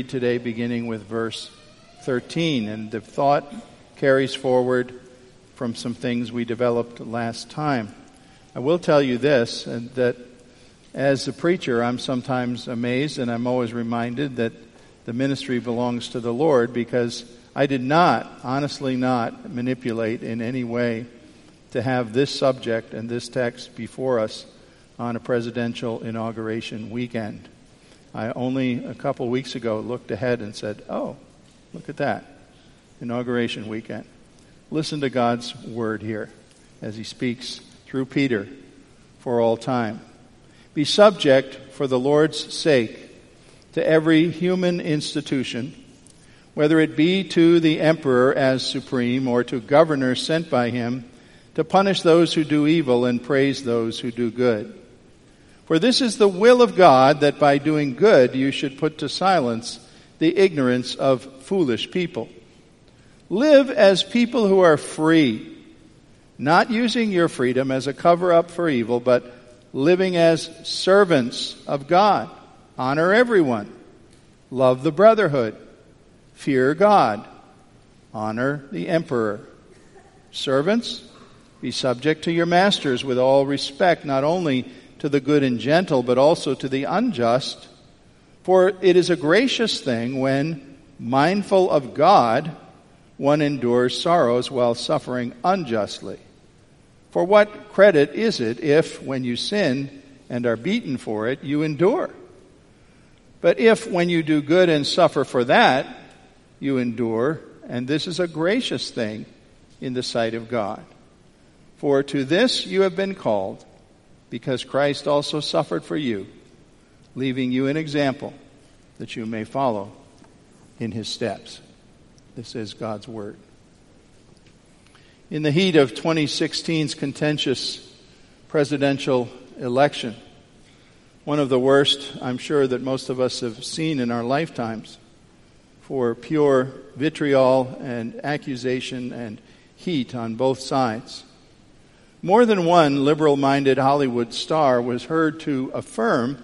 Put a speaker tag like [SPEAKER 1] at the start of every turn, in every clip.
[SPEAKER 1] Read today beginning with verse 13, and the thought carries forward from some things we developed last time. I will tell you this, and that as a preacher, I'm sometimes amazed and I'm always reminded that the ministry belongs to the Lord because I did not, honestly not, manipulate in any way to have this subject and this text before us on a presidential inauguration weekend. I only a couple weeks ago looked ahead and said, Oh, look at that. Inauguration weekend. Listen to God's word here as he speaks through Peter for all time. Be subject for the Lord's sake to every human institution, whether it be to the emperor as supreme or to governors sent by him to punish those who do evil and praise those who do good. For this is the will of God that by doing good you should put to silence the ignorance of foolish people. Live as people who are free, not using your freedom as a cover up for evil, but living as servants of God. Honor everyone. Love the brotherhood. Fear God. Honor the emperor. Servants, be subject to your masters with all respect, not only to the good and gentle, but also to the unjust. For it is a gracious thing when, mindful of God, one endures sorrows while suffering unjustly. For what credit is it if, when you sin and are beaten for it, you endure? But if, when you do good and suffer for that, you endure, and this is a gracious thing in the sight of God. For to this you have been called because Christ also suffered for you, leaving you an example that you may follow in his steps. This is God's Word. In the heat of 2016's contentious presidential election, one of the worst I'm sure that most of us have seen in our lifetimes, for pure vitriol and accusation and heat on both sides. More than one liberal minded Hollywood star was heard to affirm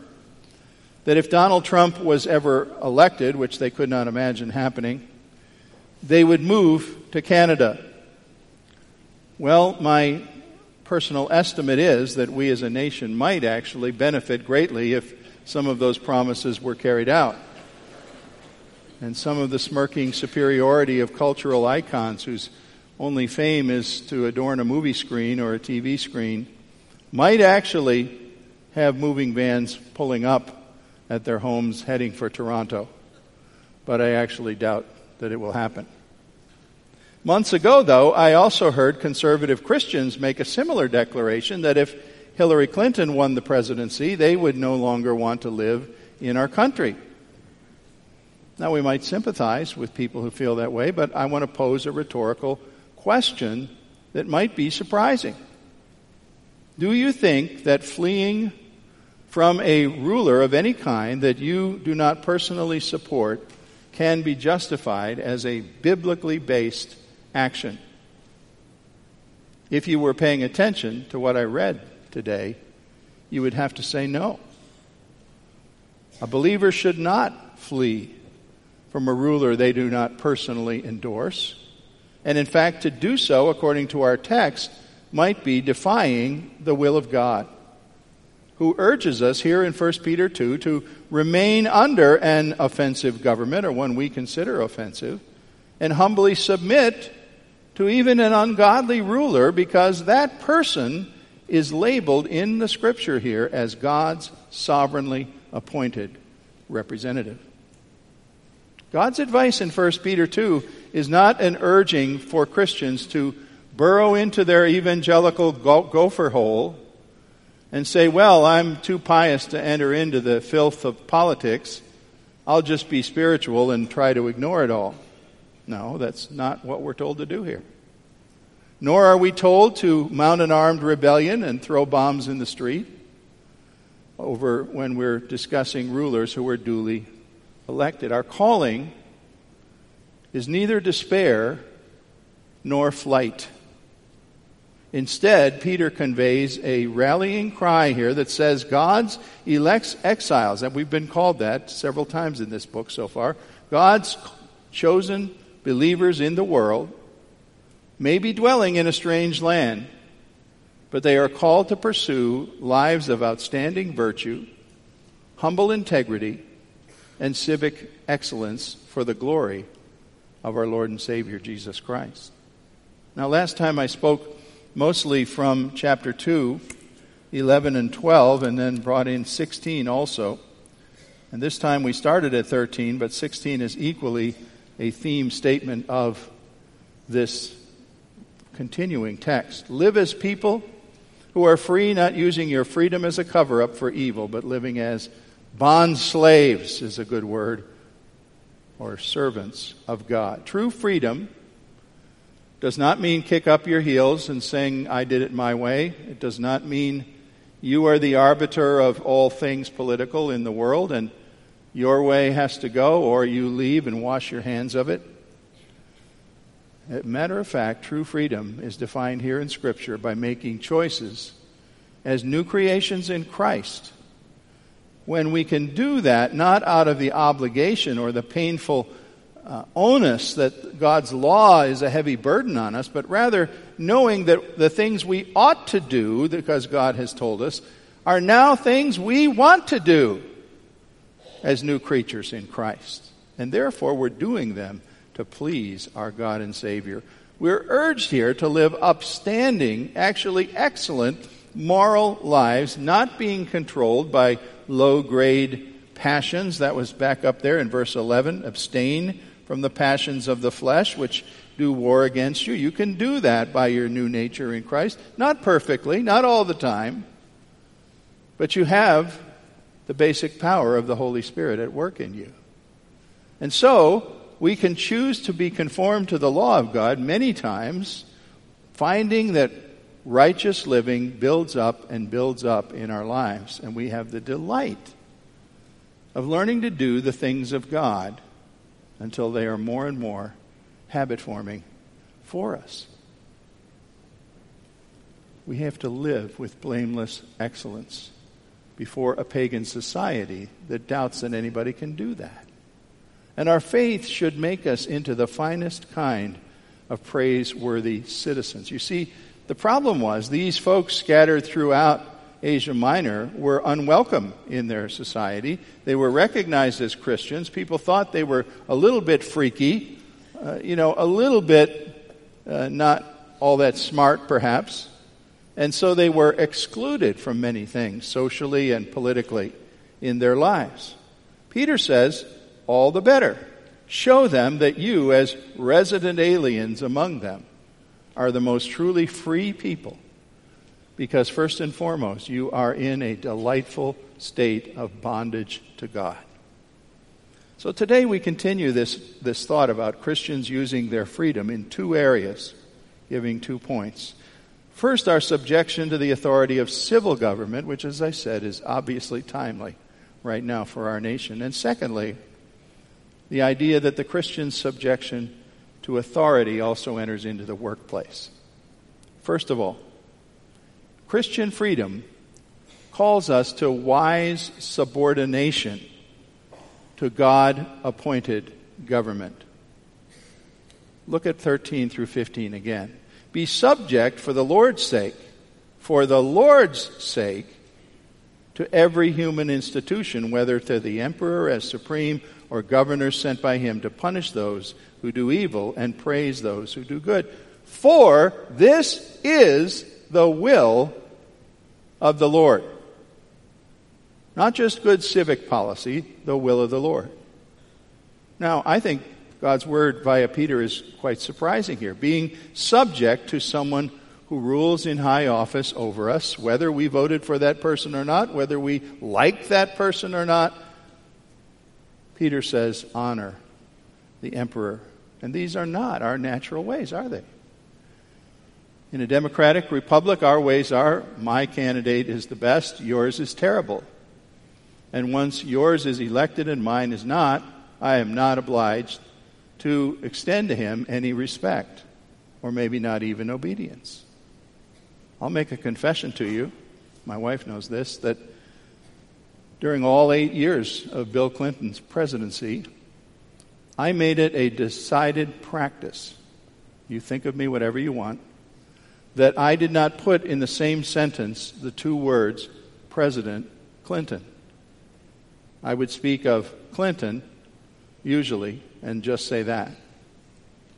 [SPEAKER 1] that if Donald Trump was ever elected, which they could not imagine happening, they would move to Canada. Well, my personal estimate is that we as a nation might actually benefit greatly if some of those promises were carried out. And some of the smirking superiority of cultural icons whose only fame is to adorn a movie screen or a TV screen, might actually have moving vans pulling up at their homes heading for Toronto. But I actually doubt that it will happen. Months ago, though, I also heard conservative Christians make a similar declaration that if Hillary Clinton won the presidency, they would no longer want to live in our country. Now, we might sympathize with people who feel that way, but I want to pose a rhetorical question that might be surprising. Do you think that fleeing from a ruler of any kind that you do not personally support can be justified as a biblically based action? If you were paying attention to what I read today, you would have to say no. A believer should not flee from a ruler they do not personally endorse. And in fact, to do so, according to our text, might be defying the will of God, who urges us here in 1 Peter 2 to remain under an offensive government, or one we consider offensive, and humbly submit to even an ungodly ruler because that person is labeled in the scripture here as God's sovereignly appointed representative. God's advice in 1 Peter 2 is not an urging for Christians to burrow into their evangelical gopher hole and say, Well, I'm too pious to enter into the filth of politics. I'll just be spiritual and try to ignore it all. No, that's not what we're told to do here. Nor are we told to mount an armed rebellion and throw bombs in the street over when we're discussing rulers who were duly elected. Our calling is neither despair nor flight. Instead, Peter conveys a rallying cry here that says God's elects exiles, and we've been called that several times in this book so far. God's chosen believers in the world may be dwelling in a strange land, but they are called to pursue lives of outstanding virtue, humble integrity, and civic excellence for the glory of our Lord and Savior Jesus Christ. Now, last time I spoke mostly from chapter 2, 11 and 12, and then brought in 16 also. And this time we started at 13, but 16 is equally a theme statement of this continuing text. Live as people who are free, not using your freedom as a cover up for evil, but living as bond slaves, is a good word, or servants of God. True freedom does not mean kick up your heels and saying, I did it my way. It does not mean you are the arbiter of all things political in the world and your way has to go, or you leave and wash your hands of it. As matter of fact, true freedom is defined here in Scripture by making choices as new creations in Christ. When we can do that, not out of the obligation or the painful uh, onus that God's law is a heavy burden on us, but rather knowing that the things we ought to do, because God has told us, are now things we want to do as new creatures in Christ. And therefore, we're doing them to please our God and Savior. We're urged here to live upstanding, actually excellent moral lives, not being controlled by low grade passions. That was back up there in verse 11. Abstain from the passions of the flesh, which do war against you. You can do that by your new nature in Christ. Not perfectly, not all the time, but you have the basic power of the Holy Spirit at work in you. And so, we can choose to be conformed to the law of God many times, finding that righteous living builds up and builds up in our lives. And we have the delight of learning to do the things of God until they are more and more habit forming for us. We have to live with blameless excellence before a pagan society that doubts that anybody can do that. And our faith should make us into the finest kind of praiseworthy citizens. You see, the problem was these folks scattered throughout Asia Minor were unwelcome in their society. They were recognized as Christians. People thought they were a little bit freaky, uh, you know, a little bit uh, not all that smart, perhaps. And so they were excluded from many things, socially and politically, in their lives. Peter says, all the better. Show them that you, as resident aliens among them, are the most truly free people. Because, first and foremost, you are in a delightful state of bondage to God. So, today we continue this, this thought about Christians using their freedom in two areas, giving two points. First, our subjection to the authority of civil government, which, as I said, is obviously timely right now for our nation. And secondly, the idea that the Christian subjection to authority also enters into the workplace. First of all, Christian freedom calls us to wise subordination to God appointed government. Look at 13 through 15 again. Be subject for the Lord's sake, for the Lord's sake, to every human institution, whether to the emperor as supreme or governors sent by him to punish those who do evil and praise those who do good. For this is the will of the Lord. Not just good civic policy, the will of the Lord. Now, I think God's word via Peter is quite surprising here. Being subject to someone who rules in high office over us, whether we voted for that person or not, whether we like that person or not, Peter says, honor the emperor. And these are not our natural ways, are they? In a democratic republic, our ways are my candidate is the best, yours is terrible. And once yours is elected and mine is not, I am not obliged to extend to him any respect, or maybe not even obedience. I'll make a confession to you, my wife knows this, that during all eight years of Bill Clinton's presidency, I made it a decided practice. You think of me whatever you want that I did not put in the same sentence the two words President Clinton. I would speak of Clinton, usually, and just say that.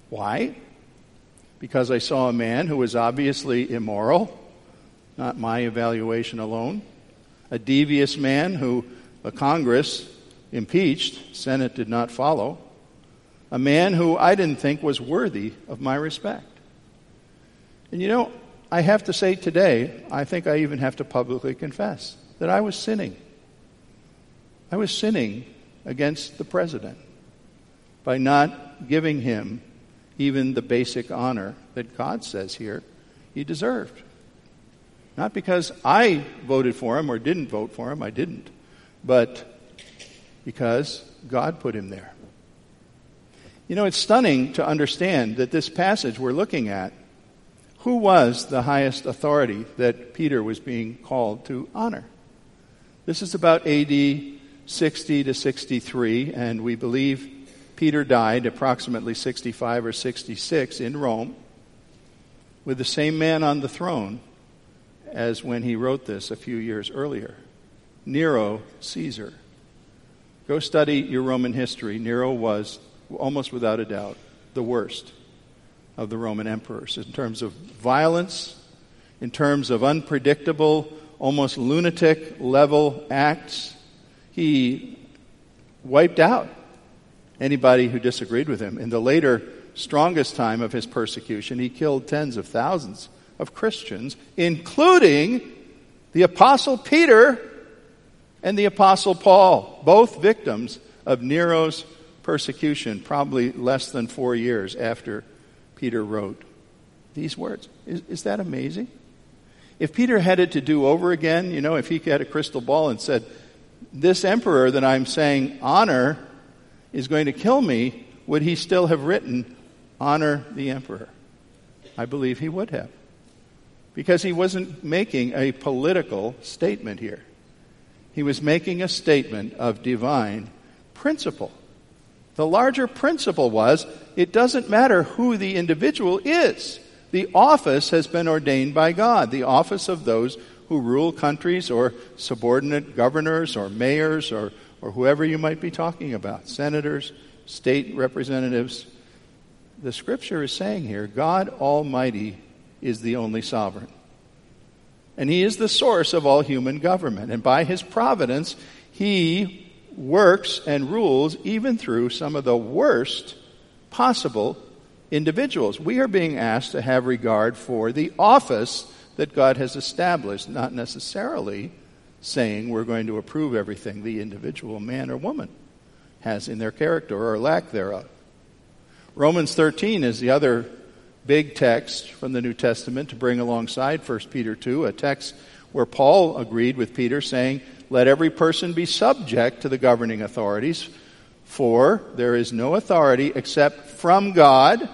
[SPEAKER 1] Why? Because I saw a man who was obviously immoral, not my evaluation alone, a devious man who the Congress impeached, Senate did not follow, a man who I didn't think was worthy of my respect. And you know, I have to say today, I think I even have to publicly confess that I was sinning. I was sinning against the president by not giving him even the basic honor that God says here he deserved. Not because I voted for him or didn't vote for him, I didn't, but because God put him there. You know, it's stunning to understand that this passage we're looking at who was the highest authority that Peter was being called to honor? This is about AD 60 to 63, and we believe Peter died approximately 65 or 66 in Rome with the same man on the throne as when he wrote this a few years earlier Nero Caesar. Go study your Roman history. Nero was, almost without a doubt, the worst of the Roman emperors in terms of violence, in terms of unpredictable, almost lunatic level acts. He wiped out anybody who disagreed with him. In the later, strongest time of his persecution, he killed tens of thousands of Christians, including the Apostle Peter and the Apostle Paul, both victims of Nero's persecution, probably less than four years after Peter wrote these words. Is, is that amazing? If Peter had it to do over again, you know, if he had a crystal ball and said, This emperor that I'm saying honor is going to kill me, would he still have written, Honor the emperor? I believe he would have. Because he wasn't making a political statement here. He was making a statement of divine principle. The larger principle was it doesn't matter who the individual is. The office has been ordained by God, the office of those who rule countries or subordinate governors or mayors or, or whoever you might be talking about, senators, state representatives. The scripture is saying here God Almighty is the only sovereign. And He is the source of all human government. And by His providence, He works and rules even through some of the worst possible individuals. We are being asked to have regard for the office that God has established, not necessarily saying we're going to approve everything the individual man or woman has in their character or lack thereof. Romans 13 is the other big text from the New Testament to bring alongside 1 Peter 2, a text where Paul agreed with Peter saying, let every person be subject to the governing authorities, for there is no authority except from God,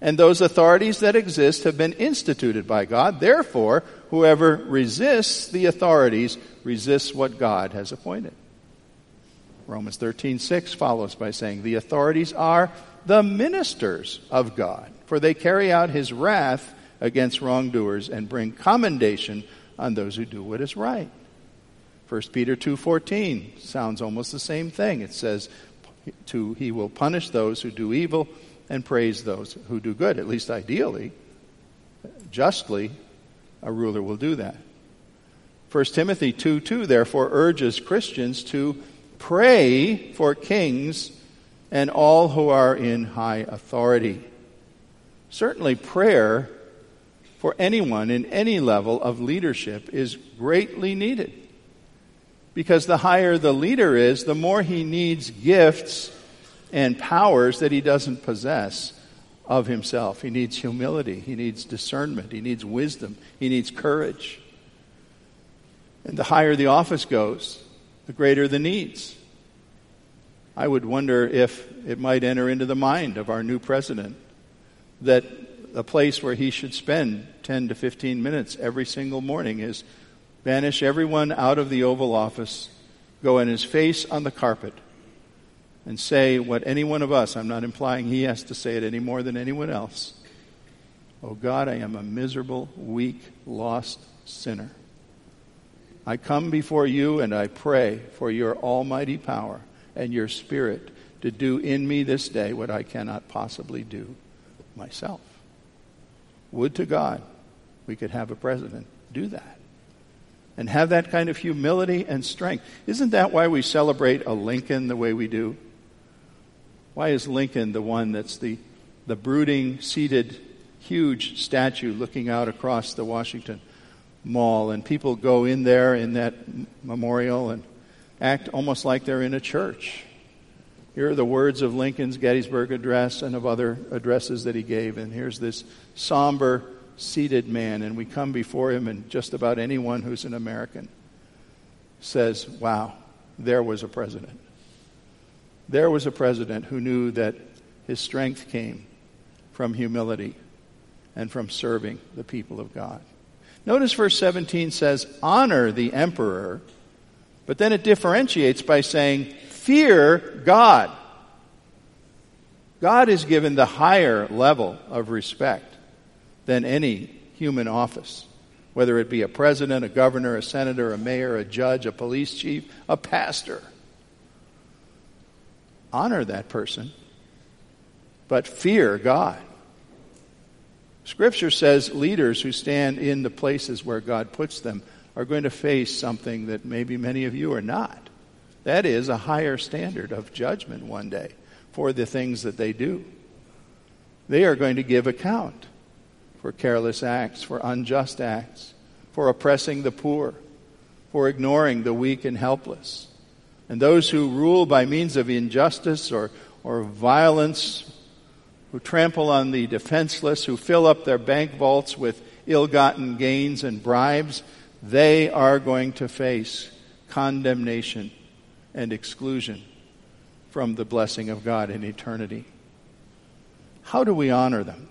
[SPEAKER 1] and those authorities that exist have been instituted by God. Therefore, whoever resists the authorities resists what God has appointed. Romans 13:6 follows by saying, "The authorities are the ministers of God, for they carry out his wrath against wrongdoers and bring commendation on those who do what is right." 1 Peter 2:14 sounds almost the same thing. It says to he will punish those who do evil and praise those who do good. At least ideally, justly a ruler will do that. 1 Timothy 2 2 therefore urges Christians to pray for kings and all who are in high authority. Certainly, prayer for anyone in any level of leadership is greatly needed. Because the higher the leader is, the more he needs gifts and powers that he doesn't possess of himself. He needs humility, he needs discernment, he needs wisdom, he needs courage. And the higher the office goes, the greater the needs. I would wonder if it might enter into the mind of our new president that a place where he should spend 10 to 15 minutes every single morning is banish everyone out of the Oval Office, go in his face on the carpet, and say what any one of us, I'm not implying he has to say it any more than anyone else. Oh God, I am a miserable, weak, lost sinner. I come before you and I pray for your almighty power and your spirit to do in me this day what I cannot possibly do myself. Would to God we could have a president do that and have that kind of humility and strength. Isn't that why we celebrate a Lincoln the way we do? Why is Lincoln the one that's the, the brooding, seated, huge statue looking out across the Washington Mall? And people go in there in that memorial and act almost like they're in a church. Here are the words of Lincoln's Gettysburg Address and of other addresses that he gave. And here's this somber, seated man, and we come before him, and just about anyone who's an American says, Wow, there was a president. There was a president who knew that his strength came from humility and from serving the people of God. Notice verse 17 says, Honor the emperor, but then it differentiates by saying, Fear God. God is given the higher level of respect than any human office, whether it be a president, a governor, a senator, a mayor, a judge, a police chief, a pastor honor that person, but fear God. Scripture says leaders who stand in the places where God puts them are going to face something that maybe many of you are not. That is a higher standard of judgment one day for the things that they do. They are going to give account for careless acts, for unjust acts, for oppressing the poor, for ignoring the weak and helpless. And those who rule by means of injustice or, or violence, who trample on the defenseless, who fill up their bank vaults with ill gotten gains and bribes, they are going to face condemnation and exclusion from the blessing of God in eternity. How do we honor them?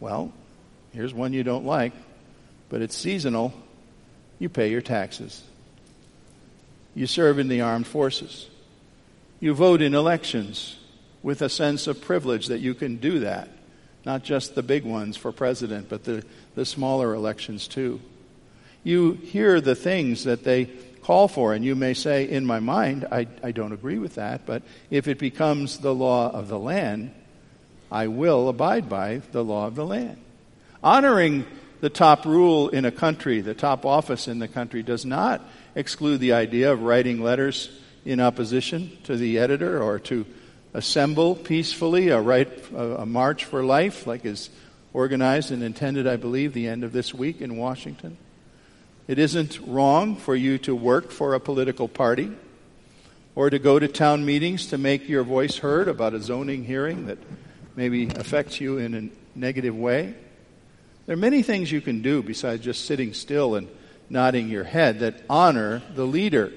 [SPEAKER 1] Well, here's one you don't like, but it's seasonal. You pay your taxes. You serve in the armed forces. You vote in elections with a sense of privilege that you can do that. Not just the big ones for president, but the, the smaller elections too. You hear the things that they call for, and you may say, in my mind, I, I don't agree with that, but if it becomes the law of the land, I will abide by the law of the land. Honoring the top rule in a country, the top office in the country, does not exclude the idea of writing letters in opposition to the editor or to assemble peacefully, or write a, march for life, like is organized and intended, I believe, the end of this week in Washington. It isn't wrong for you to work for a political party or to go to town meetings to make your voice heard about a zoning hearing that maybe affects you in a negative way. There are many things you can do besides just sitting still and nodding your head that honor the leader.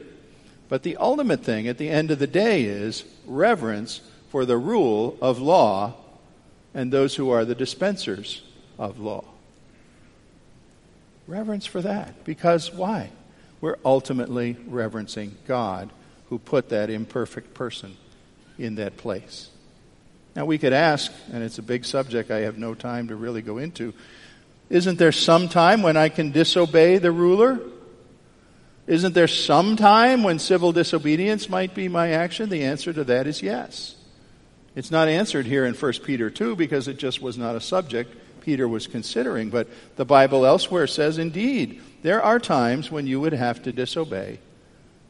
[SPEAKER 1] But the ultimate thing at the end of the day is reverence for the rule of law and those who are the dispensers of law. Reverence for that. Because why? We're ultimately reverencing God who put that imperfect person in that place. Now, we could ask, and it's a big subject I have no time to really go into isn't there some time when I can disobey the ruler? Isn't there some time when civil disobedience might be my action? The answer to that is yes. It's not answered here in 1 Peter 2 because it just was not a subject Peter was considering. But the Bible elsewhere says, indeed, there are times when you would have to disobey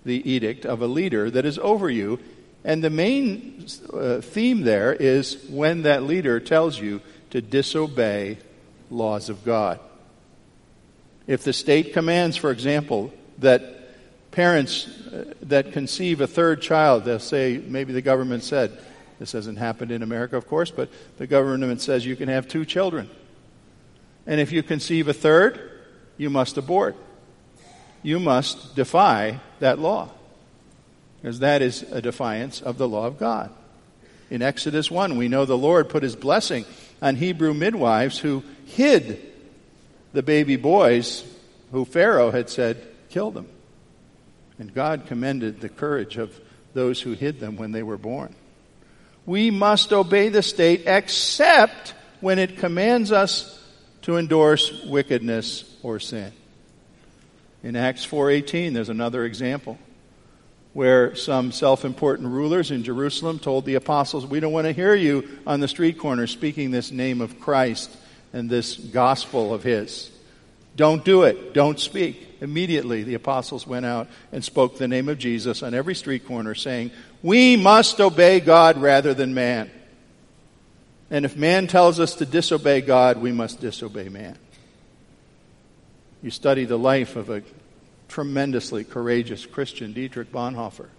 [SPEAKER 1] the edict of a leader that is over you And the main uh, theme there is when that leader tells you to disobey laws of God. If the state commands, for example, that parents uh, that conceive a third child, they'll say, maybe the government said, this hasn't happened in America, of course, but the government says you can have two children. And if you conceive a third, you must abort. You must defy that law. Because that is a defiance of the law of God. In Exodus 1, we know the Lord put his blessing on Hebrew midwives who hid the baby boys who Pharaoh had said, kill them. And God commended the courage of those who hid them when they were born. We must obey the state except when it commands us to endorse wickedness or sin. In Acts 4:18 there's another example where some self-important rulers in Jerusalem told the apostles, "We don't want to hear you on the street corner speaking this name of Christ and this gospel of his. Don't do it. Don't speak." Immediately the apostles went out and spoke the name of Jesus on every street corner saying, "We must obey God rather than man." And if man tells us to disobey God, we must disobey man. You study the life of a tremendously courageous Christian, Dietrich Bonhoeffer,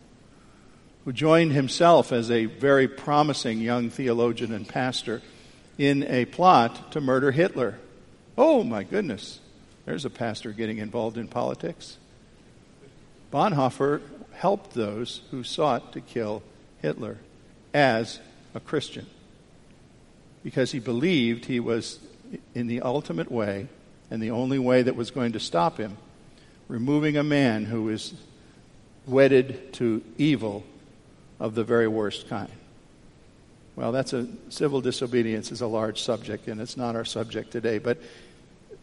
[SPEAKER 1] who joined himself as a very promising young theologian and pastor in a plot to murder Hitler. Oh my goodness, there's a pastor getting involved in politics. Bonhoeffer helped those who sought to kill Hitler as a Christian because he believed he was in the ultimate way and the only way that was going to stop him, removing a man who is wedded to evil of the very worst kind. Well, that's a civil disobedience is a large subject, and it's not our subject today. But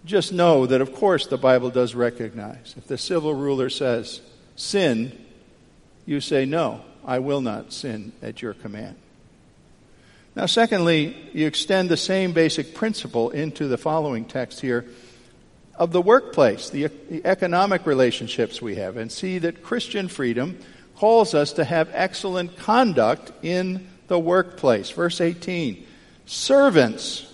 [SPEAKER 1] just know that, of course, the Bible does recognize if the civil ruler says, sin, you say, no, I will not sin at your command. Now, secondly, you extend the same basic principle into the following text here of the workplace, the, the, economic relationships we have, and see that Christian freedom calls us to have excellent conduct in the workplace. Verse 18 Servants,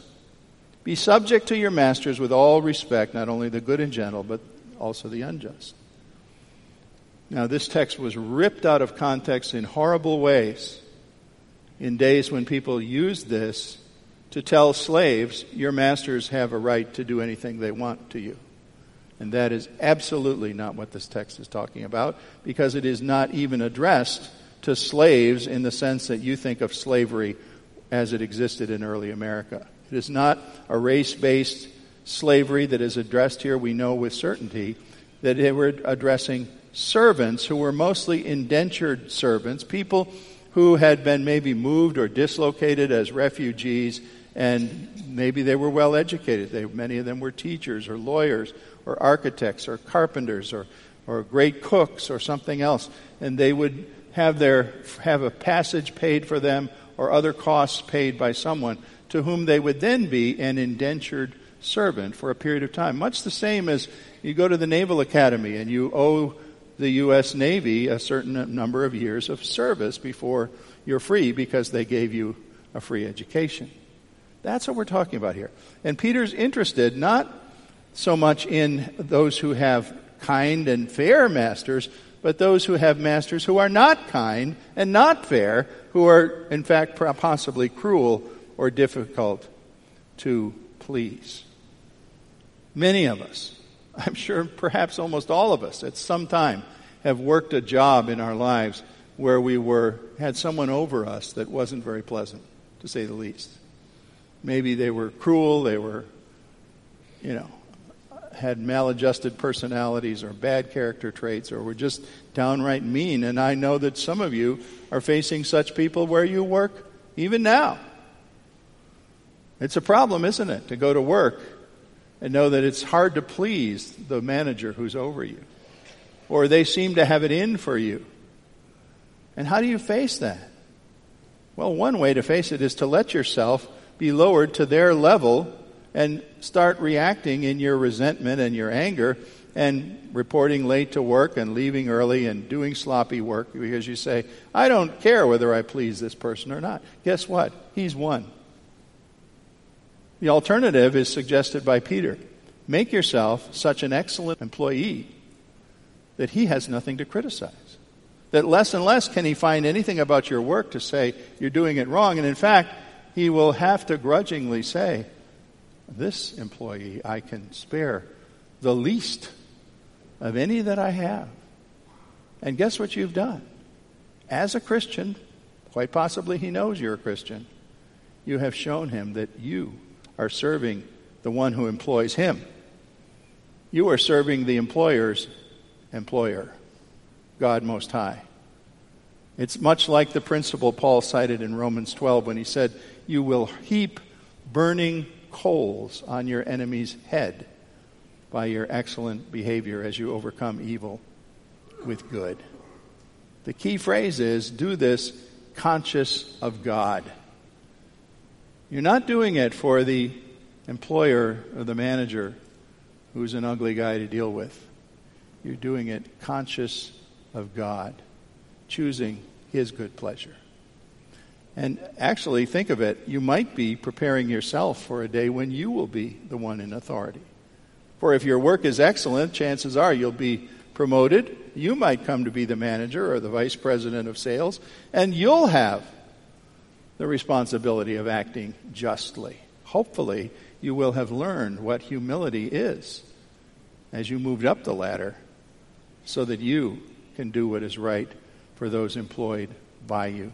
[SPEAKER 1] be subject to your masters with all respect, not only the good and gentle, but also the unjust. Now, this text was ripped out of context in horrible ways in days when people used this to tell slaves, your masters have a right to do anything they want to you. And that is absolutely not what this text is talking about because it is not even addressed to slaves in the sense that you think of slavery as it existed in early America. It is not a race based slavery that is addressed here. We know with certainty that they were addressing servants who were mostly indentured servants, people who had been maybe moved or dislocated as refugees, and maybe they were well educated. They, many of them were teachers or lawyers or architects or carpenters or, or great cooks or something else. And they would have, their, have a passage paid for them or other costs paid by someone to whom they would then be an indentured servant for a period of time. Much the same as you go to the Naval Academy and you owe the U.S. Navy a certain number of years of service before you're free because they gave you a free education. That's what we're talking about here. And Peter's interested not so much in those who have kind and fair masters, but those who have masters who are not kind and not fair, who are, in fact, possibly cruel or difficult to please. Many of us I'm sure perhaps almost all of us at some time have worked a job in our lives where we were had someone over us that wasn't very pleasant, to say the least. Maybe they were cruel, they were, you know, had maladjusted personalities or bad character traits or were just downright mean. And I know that some of you are facing such people where you work even now. It's a problem, isn't it, to go to work and know that it's hard to please the manager who's over you. Or they seem to have it in for you. And how do you face that? Well, won way to face it is to let yourself be lowered to their level and start reacting in your resentment and your anger and reporting late to work and leaving early and doing sloppy work because you say, I don't care whether I please this person or not. Guess what? He's one. The alternative is suggested by Peter. Make yourself such an excellent employee that he has nothing to criticize. That less and less can he find anything about your work to say you're doing it wrong. And in fact, he will have to grudgingly say, This employee I can spare the least of any that I have. And guess what you've done? As a Christian, quite possibly he knows you're a Christian, you have shown him that you are serving the one who employs him. You are serving the employer's employer, God Most High. It's much like the principle Paul cited in Romans 12 when he said, You will heap burning coals on your enemy's head by your excellent behavior as you overcome evil with good. The key phrase is do this conscious of God. You're not doing it for the employer or the manager who's an ugly guy to deal with. You're doing it conscious of God, choosing His good pleasure. And actually, think of it, you might be preparing yourself for a day when you will be the one in authority. For if your work is excellent, chances are you'll be promoted. You might come to be the manager or the vice president of sales, and you'll have the responsibility of acting justly. Hopefully, you will have learned what humility is as you moved up the ladder so that you can do what is right for those employed by you.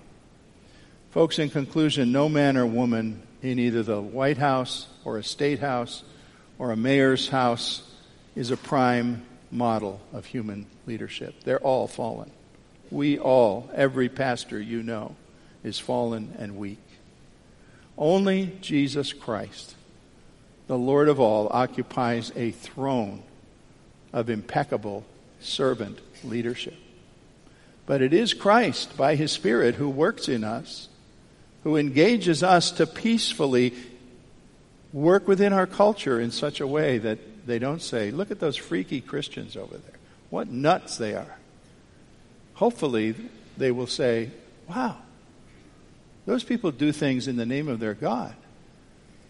[SPEAKER 1] Folks, in conclusion, no man or woman in either the White House or a state house or a mayor's house is a prime model of human leadership. They're all fallen. We all, every pastor you know, is fallen and weak. Only Jesus Christ the Lord of all, occupies a throne of impeccable servant leadership. But it is Christ, by his Spirit, who works in us, who engages us to peacefully work within our culture in such a way that they don't say, look at those freaky Christians over there. What nuts they are. Hopefully, they will say, wow, those people do things in the name of their God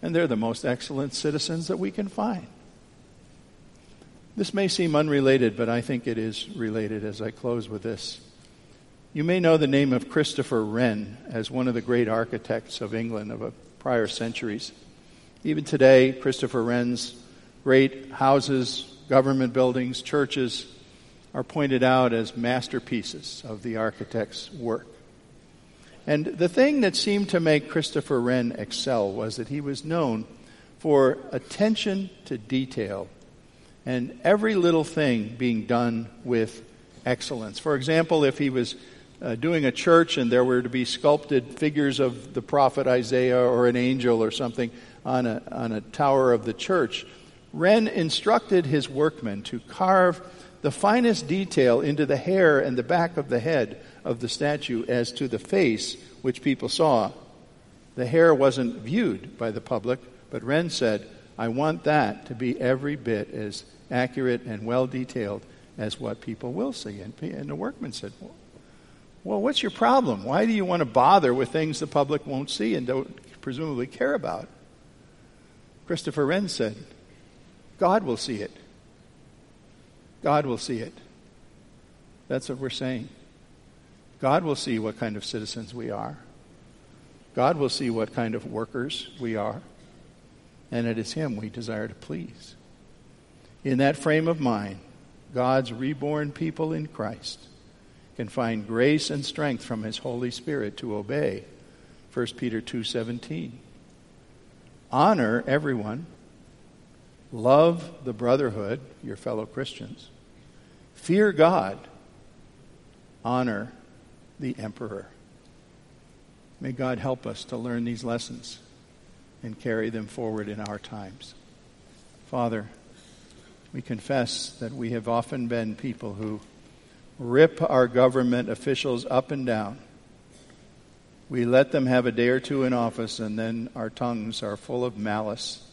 [SPEAKER 1] and they're the most excellent citizens that we can find. This may seem unrelated, but I think it is related as I close with this. You may know the name of Christopher Wren as one of the great architects of England of prior centuries. Even today, Christopher Wren's great houses, government buildings, churches are pointed out as masterpieces of the architect's work. And the thing that seemed to make Christopher Wren excel was that he was known for attention to detail and every little thing being done with excellence. For example, if he was uh, doing a church and there were to be sculpted figures of the prophet Isaiah or an angel or something on a, on a tower of the church, Wren instructed his workmen to carve the finest detail into the hair and the back of the head of the statue as to the face which people saw. The hair wasn't viewed by the public, but Wren said, I want that to be every bit as accurate and well detailed as what people will see. And, and the workman said, well, well, what's your problem? Why do you want to bother with things the public won't see and don't presumably care about? Christopher Wren said, God will see it. God will see it. That's what we're saying. God will see what kind of citizens we are. God will see what kind of workers we are. And it is Him we desire to please. In that frame of mind, God's reborn people in Christ can find grace and strength from His Holy Spirit to obey 1 Peter 2:17. Honor everyone. Love the brotherhood, your fellow Christians. Fear God. Honor the emperor. May God help us to learn these lessons and carry them forward in our times. Father, we confess that we have often been people who rip our government officials up and down. We let them have a day or two in office, and then our tongues are full of malice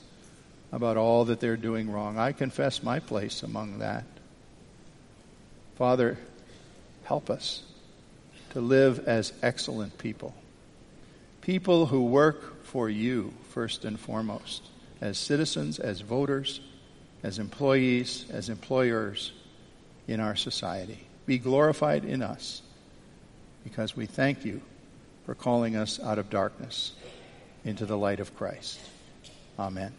[SPEAKER 1] about all that they're doing wrong. I confess my place among that. Father, help us to live as excellent people. People who work for you, first and foremost, as citizens, as voters, as employees, as employers in our society. Be glorified in us because we thank you for calling us out of darkness into the light of Christ. Amen.